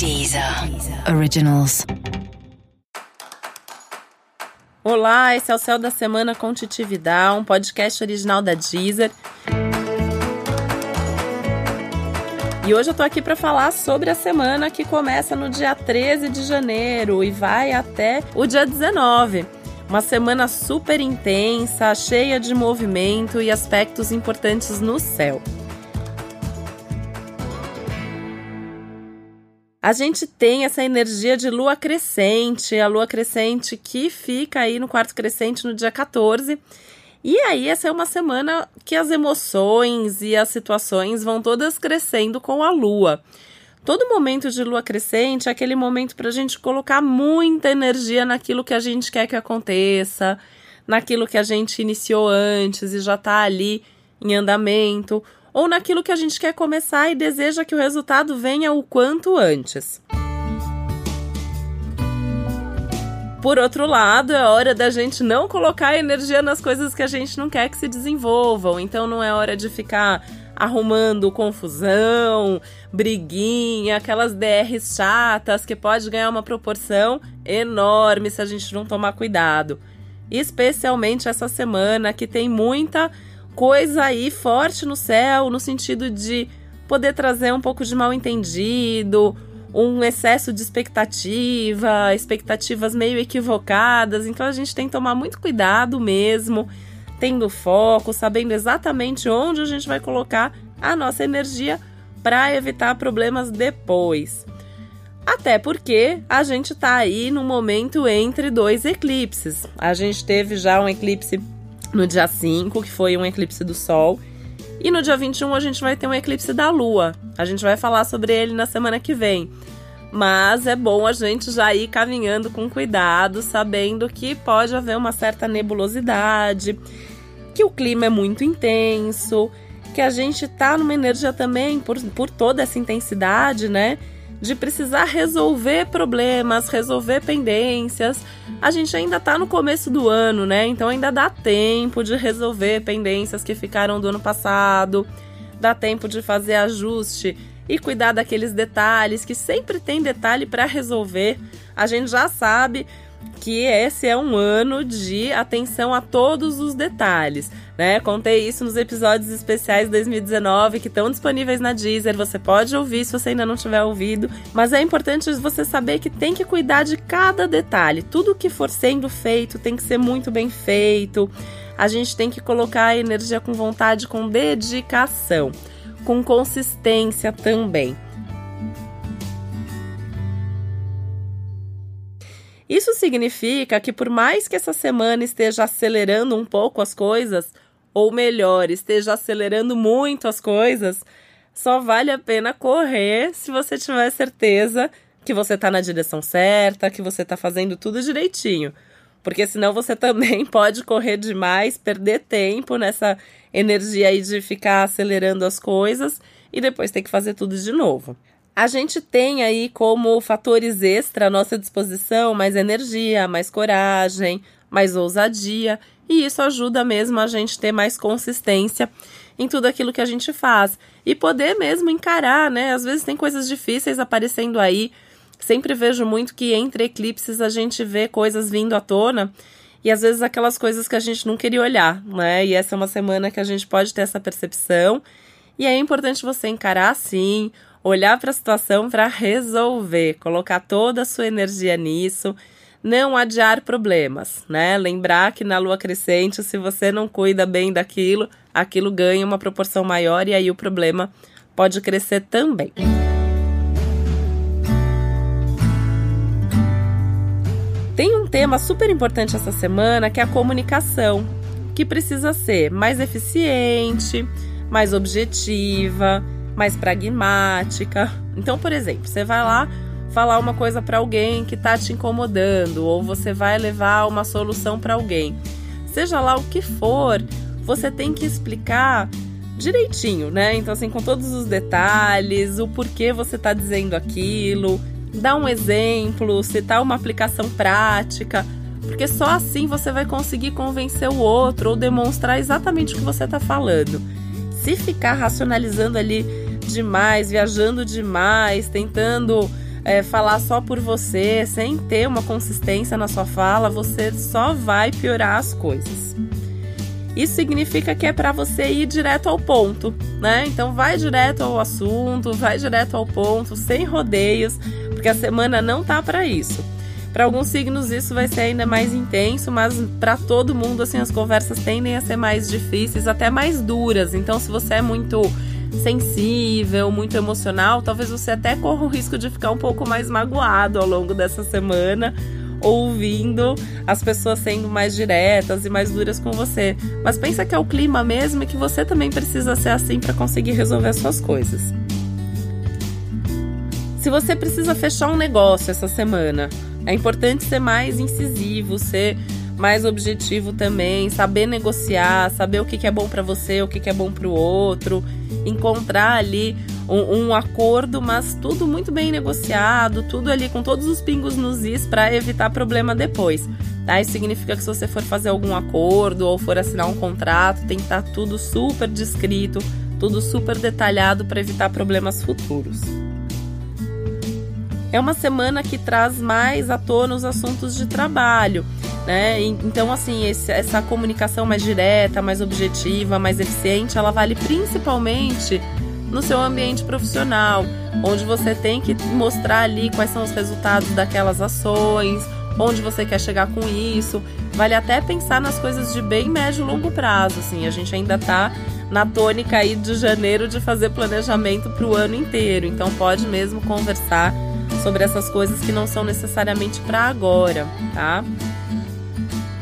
Deezer Originals. Olá, esse é o Céu da Semana com Titividade, um podcast original da Deezer. E hoje eu tô aqui para falar sobre a semana que começa no dia 13 de janeiro e vai até o dia 19. Uma semana super intensa, cheia de movimento e aspectos importantes no céu. A gente tem essa energia de lua crescente, a lua crescente que fica aí no quarto crescente no dia 14. E aí, essa é uma semana que as emoções e as situações vão todas crescendo com a lua. Todo momento de lua crescente é aquele momento para a gente colocar muita energia naquilo que a gente quer que aconteça, naquilo que a gente iniciou antes e já está ali em andamento ou naquilo que a gente quer começar e deseja que o resultado venha o quanto antes. Por outro lado, é hora da gente não colocar energia nas coisas que a gente não quer que se desenvolvam. Então não é hora de ficar arrumando confusão, briguinha, aquelas DRs chatas que pode ganhar uma proporção enorme se a gente não tomar cuidado. Especialmente essa semana que tem muita coisa aí forte no céu, no sentido de poder trazer um pouco de mal entendido, um excesso de expectativa, expectativas meio equivocadas. Então a gente tem que tomar muito cuidado mesmo, tendo foco, sabendo exatamente onde a gente vai colocar a nossa energia para evitar problemas depois. Até porque a gente está aí no momento entre dois eclipses. A gente teve já um eclipse no dia 5, que foi um eclipse do Sol. E no dia 21 a gente vai ter um eclipse da Lua. A gente vai falar sobre ele na semana que vem. Mas é bom a gente já ir caminhando com cuidado, sabendo que pode haver uma certa nebulosidade, que o clima é muito intenso, que a gente tá numa energia também por, por toda essa intensidade, né? De precisar resolver problemas, resolver pendências. A gente ainda está no começo do ano, né? Então ainda dá tempo de resolver pendências que ficaram do ano passado, dá tempo de fazer ajuste e cuidar daqueles detalhes que sempre tem detalhe para resolver. A gente já sabe que esse é um ano de atenção a todos os detalhes, né? Contei isso nos episódios especiais de 2019 que estão disponíveis na Deezer. Você pode ouvir se você ainda não tiver ouvido, mas é importante você saber que tem que cuidar de cada detalhe. Tudo que for sendo feito tem que ser muito bem feito. A gente tem que colocar a energia com vontade, com dedicação, com consistência também. Isso significa que, por mais que essa semana esteja acelerando um pouco as coisas, ou melhor, esteja acelerando muito as coisas, só vale a pena correr se você tiver certeza que você está na direção certa, que você está fazendo tudo direitinho. Porque senão você também pode correr demais, perder tempo nessa energia aí de ficar acelerando as coisas e depois ter que fazer tudo de novo. A gente tem aí como fatores extra à nossa disposição mais energia, mais coragem, mais ousadia, e isso ajuda mesmo a gente ter mais consistência em tudo aquilo que a gente faz e poder mesmo encarar, né? Às vezes tem coisas difíceis aparecendo aí. Sempre vejo muito que entre eclipses a gente vê coisas vindo à tona e às vezes aquelas coisas que a gente não queria olhar, né? E essa é uma semana que a gente pode ter essa percepção. E é importante você encarar sim, olhar para a situação para resolver, colocar toda a sua energia nisso, não adiar problemas, né? Lembrar que na lua crescente, se você não cuida bem daquilo, aquilo ganha uma proporção maior e aí o problema pode crescer também. Tem um tema super importante essa semana que é a comunicação, que precisa ser mais eficiente, mais objetiva, mais pragmática. Então, por exemplo, você vai lá falar uma coisa para alguém que está te incomodando, ou você vai levar uma solução para alguém. Seja lá o que for, você tem que explicar direitinho, né? Então, assim, com todos os detalhes, o porquê você está dizendo aquilo, dar um exemplo, citar uma aplicação prática, porque só assim você vai conseguir convencer o outro ou demonstrar exatamente o que você está falando. Se ficar racionalizando ali demais, viajando demais, tentando é, falar só por você, sem ter uma consistência na sua fala, você só vai piorar as coisas. Isso significa que é para você ir direto ao ponto, né? Então vai direto ao assunto, vai direto ao ponto, sem rodeios, porque a semana não tá para isso. Para alguns signos isso vai ser ainda mais intenso, mas para todo mundo assim as conversas tendem a ser mais difíceis, até mais duras. Então se você é muito sensível, muito emocional, talvez você até corra o risco de ficar um pouco mais magoado ao longo dessa semana, ouvindo as pessoas sendo mais diretas e mais duras com você. Mas pensa que é o clima mesmo e que você também precisa ser assim para conseguir resolver as suas coisas. Se você precisa fechar um negócio essa semana, é importante ser mais incisivo, ser mais objetivo também, saber negociar, saber o que, é bom para você, o que, que é bom para o outro, encontrar ali um, um, acordo, mas tudo muito bem negociado, tudo ali com todos os pingos nos is para evitar problema depois. Tá? Isso significa que se você for fazer algum acordo ou for assinar um contrato, tem que estar tá tudo super descrito, tudo super detalhado para evitar problemas futuros. É uma semana que traz mais à tona os assuntos de trabalho. Né? Então, assim, esse, essa comunicação mais direta, mais objetiva, mais eficiente, ela vale principalmente no seu ambiente profissional, onde você tem que mostrar ali quais são os resultados daquelas ações, onde você quer chegar com isso. Vale até pensar nas coisas de bem médio e longo prazo, assim. A gente ainda tá na tônica aí de janeiro de fazer planejamento para o ano inteiro, então pode mesmo conversar sobre essas coisas que não são necessariamente para agora, tá?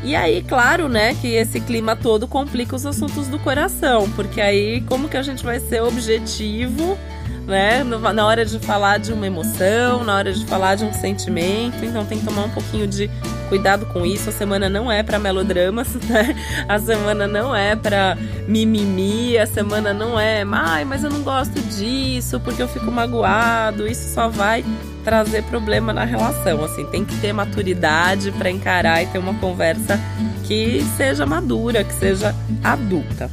E aí, claro, né, que esse clima todo complica os assuntos do coração, porque aí como que a gente vai ser objetivo, né, na hora de falar de uma emoção, na hora de falar de um sentimento, então tem que tomar um pouquinho de cuidado com isso. A semana não é para melodramas, né? A semana não é para mimimi, a semana não é, ai, mas eu não gosto disso porque eu fico magoado. Isso só vai trazer problema na relação. Assim, tem que ter maturidade para encarar e ter uma conversa que seja madura, que seja adulta.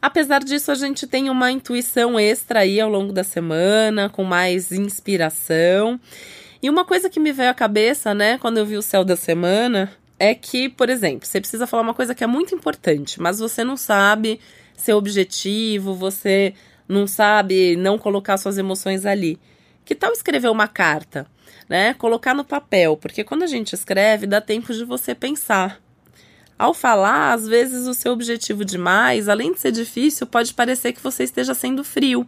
Apesar disso, a gente tem uma intuição extra aí ao longo da semana, com mais inspiração. E uma coisa que me veio à cabeça, né, quando eu vi o céu da semana, é que, por exemplo, você precisa falar uma coisa que é muito importante, mas você não sabe ser objetivo, você não sabe não colocar suas emoções ali. Que tal escrever uma carta, né? Colocar no papel, porque quando a gente escreve, dá tempo de você pensar. Ao falar, às vezes o seu objetivo demais, além de ser difícil, pode parecer que você esteja sendo frio.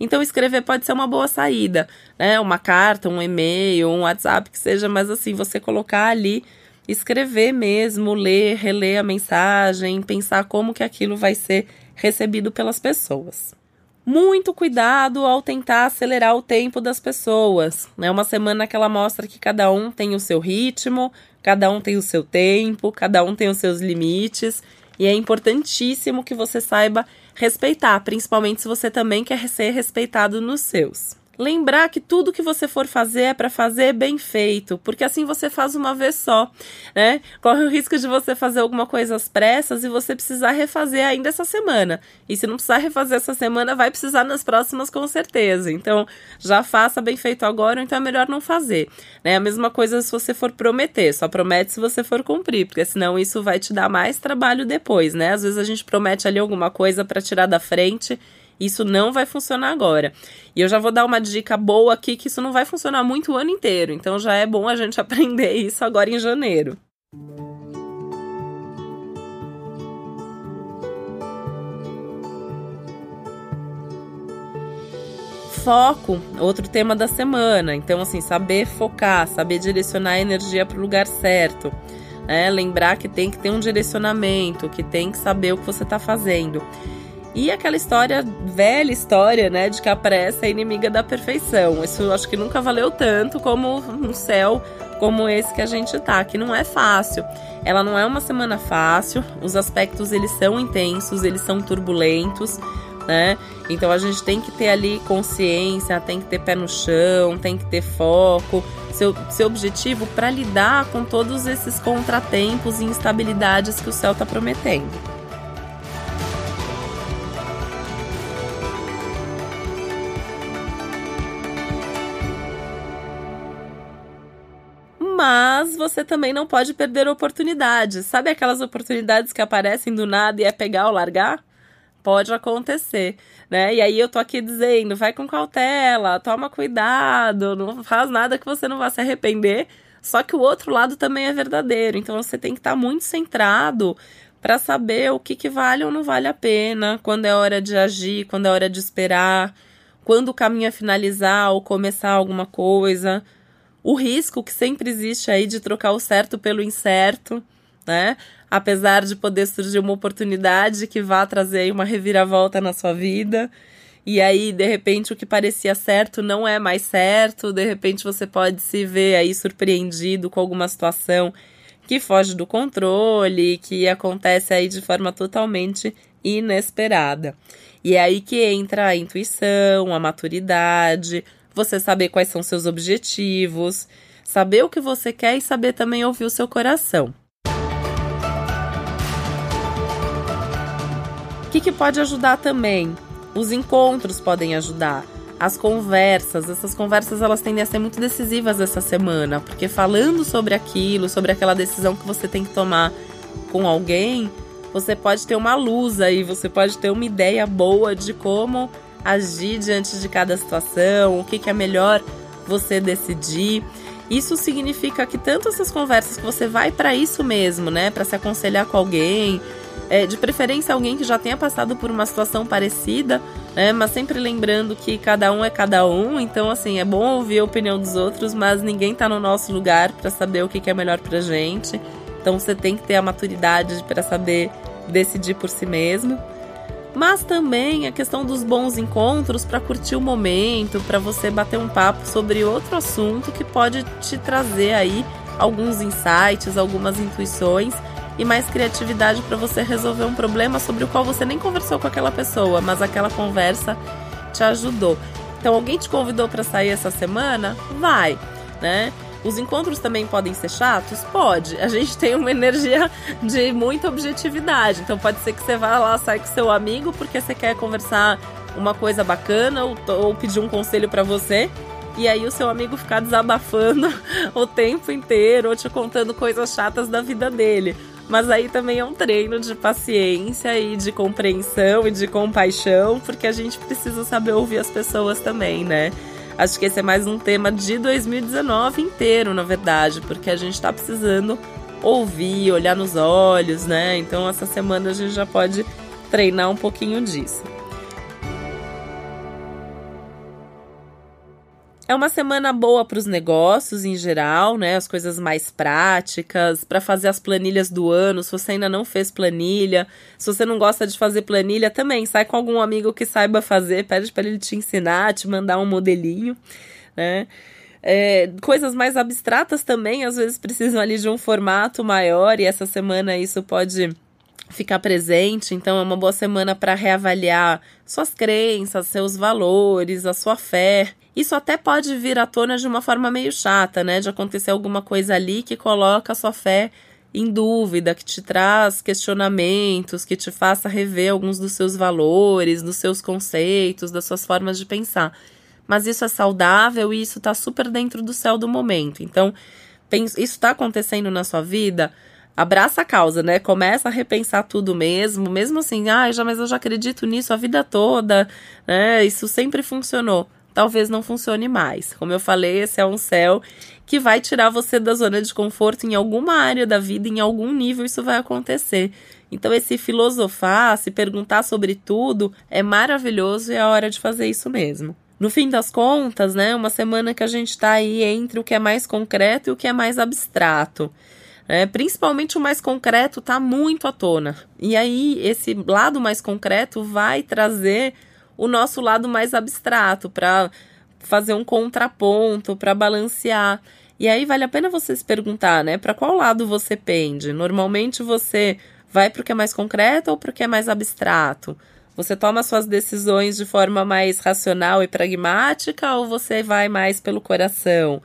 Então escrever pode ser uma boa saída, né? Uma carta, um e-mail, um WhatsApp que seja, mas assim, você colocar ali, escrever mesmo, ler, reler a mensagem, pensar como que aquilo vai ser recebido pelas pessoas muito cuidado ao tentar acelerar o tempo das pessoas. É uma semana que ela mostra que cada um tem o seu ritmo, cada um tem o seu tempo, cada um tem os seus limites. E é importantíssimo que você saiba respeitar, principalmente se você também quer ser respeitado nos seus. Lembrar que tudo que você for fazer é para fazer bem feito, porque assim você faz uma vez só, né? Corre o risco de você fazer alguma coisa às pressas e você precisar refazer ainda essa semana. E se não precisar refazer essa semana, vai precisar nas próximas com certeza. Então, já faça bem feito agora, então é melhor não fazer. Né? A mesma coisa se você for prometer, só promete se você for cumprir, porque senão isso vai te dar mais trabalho depois, né? Às vezes a gente promete ali alguma coisa para tirar da frente isso não vai funcionar agora. E eu já vou dar uma dica boa aqui que isso não vai funcionar muito o ano inteiro. Então já é bom a gente aprender isso agora em janeiro. foco, outro tema da semana. Então, assim, saber focar, saber direcionar a energia para o lugar certo. Né? Lembrar que tem que ter um direcionamento, que tem que saber o que você está fazendo. E aquela história, velha história, né, de que a pressa é inimiga da perfeição. Isso acho que nunca valeu tanto como um céu como esse que a gente tá, que não é fácil. Ela não é uma semana fácil, os aspectos eles são intensos, eles são turbulentos, né? Então a gente tem que ter ali consciência, tem que ter pé no chão, tem que ter foco, seu, seu objetivo para lidar com todos esses contratempos e instabilidades que o céu está prometendo. Você também não pode perder oportunidades. Sabe aquelas oportunidades que aparecem do nada e é pegar ou largar? Pode acontecer, né? E aí eu tô aqui dizendo, vai com cautela, toma cuidado, não faz nada que você não vá se arrepender. Só que o outro lado também é verdadeiro, então você tem que estar tá muito centrado para saber o que, que vale ou não vale a pena, quando é hora de agir, quando é hora de esperar, quando o caminho é finalizar ou começar alguma coisa o risco que sempre existe aí de trocar o certo pelo incerto, né? Apesar de poder surgir uma oportunidade que vá trazer uma reviravolta na sua vida. E aí, de repente, o que parecia certo não é mais certo. De repente, você pode se ver aí surpreendido com alguma situação que foge do controle, que acontece aí de forma totalmente inesperada. E é aí que entra a intuição, a maturidade, você saber quais são seus objetivos, saber o que você quer e saber também ouvir o seu coração. O que, que pode ajudar também? Os encontros podem ajudar. As conversas, essas conversas elas tendem a ser muito decisivas essa semana, porque falando sobre aquilo, sobre aquela decisão que você tem que tomar com alguém, você pode ter uma luz aí, você pode ter uma ideia boa de como agir diante de cada situação, o que, que é melhor você decidir. Isso significa que tanto essas conversas que você vai para isso mesmo, né, para se aconselhar com alguém, é, de preferência alguém que já tenha passado por uma situação parecida, né, mas sempre lembrando que cada um é cada um, então assim, é bom ouvir a opinião dos outros, mas ninguém tá no nosso lugar para saber o que, que é melhor pra gente. Então você tem que ter a maturidade para saber decidir por si mesmo mas também a questão dos bons encontros para curtir o momento, para você bater um papo sobre outro assunto que pode te trazer aí alguns insights, algumas intuições e mais criatividade para você resolver um problema sobre o qual você nem conversou com aquela pessoa, mas aquela conversa te ajudou. Então, alguém te convidou para sair essa semana? Vai, né? Os encontros também podem ser chatos? Pode. A gente tem uma energia de muita objetividade. Então pode ser que você vá lá sair com seu amigo porque você quer conversar uma coisa bacana ou, ou pedir um conselho para você. E aí o seu amigo ficar desabafando o tempo inteiro ou te contando coisas chatas da vida dele. Mas aí também é um treino de paciência e de compreensão e de compaixão, porque a gente precisa saber ouvir as pessoas também, né? Acho que esse é mais um tema de 2019 inteiro, na verdade, porque a gente está precisando ouvir, olhar nos olhos, né? Então essa semana a gente já pode treinar um pouquinho disso. É uma semana boa para os negócios em geral, né? As coisas mais práticas, para fazer as planilhas do ano. Se você ainda não fez planilha, se você não gosta de fazer planilha, também sai com algum amigo que saiba fazer, pede para ele te ensinar, te mandar um modelinho, né? É, coisas mais abstratas também, às vezes precisam ali de um formato maior, e essa semana isso pode ficar presente. Então, é uma boa semana para reavaliar suas crenças, seus valores, a sua fé. Isso até pode vir à tona de uma forma meio chata, né? De acontecer alguma coisa ali que coloca a sua fé em dúvida, que te traz questionamentos, que te faça rever alguns dos seus valores, dos seus conceitos, das suas formas de pensar. Mas isso é saudável e isso está super dentro do céu do momento. Então, isso está acontecendo na sua vida, abraça a causa, né? Começa a repensar tudo mesmo, mesmo assim, ah, já, mas eu já acredito nisso a vida toda, né? Isso sempre funcionou talvez não funcione mais. Como eu falei, esse é um céu que vai tirar você da zona de conforto em alguma área da vida, em algum nível isso vai acontecer. Então, esse filosofar, se perguntar sobre tudo, é maravilhoso e é a hora de fazer isso mesmo. No fim das contas, né, uma semana que a gente está aí entre o que é mais concreto e o que é mais abstrato. É, principalmente o mais concreto está muito à tona. E aí, esse lado mais concreto vai trazer o nosso lado mais abstrato, para fazer um contraponto, para balancear. E aí vale a pena você se perguntar, né? Para qual lado você pende? Normalmente você vai para o que é mais concreto ou para o que é mais abstrato? Você toma suas decisões de forma mais racional e pragmática ou você vai mais pelo coração?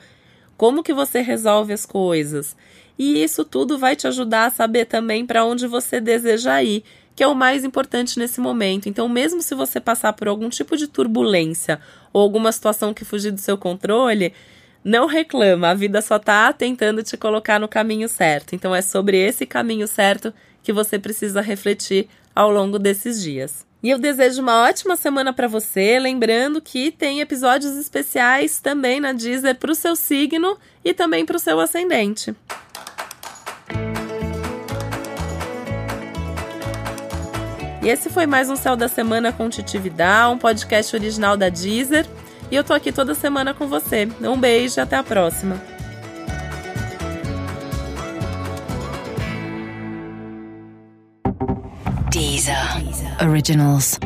Como que você resolve as coisas? E isso tudo vai te ajudar a saber também para onde você deseja ir que é o mais importante nesse momento. Então, mesmo se você passar por algum tipo de turbulência ou alguma situação que fugir do seu controle, não reclama, a vida só tá tentando te colocar no caminho certo. Então é sobre esse caminho certo que você precisa refletir ao longo desses dias. E eu desejo uma ótima semana para você, lembrando que tem episódios especiais também na Deezer para o seu signo e também para o seu ascendente. E esse foi mais um Céu da Semana com Titividade, um podcast original da Deezer. E eu tô aqui toda semana com você. Um beijo e até a próxima. Deezer. Originals.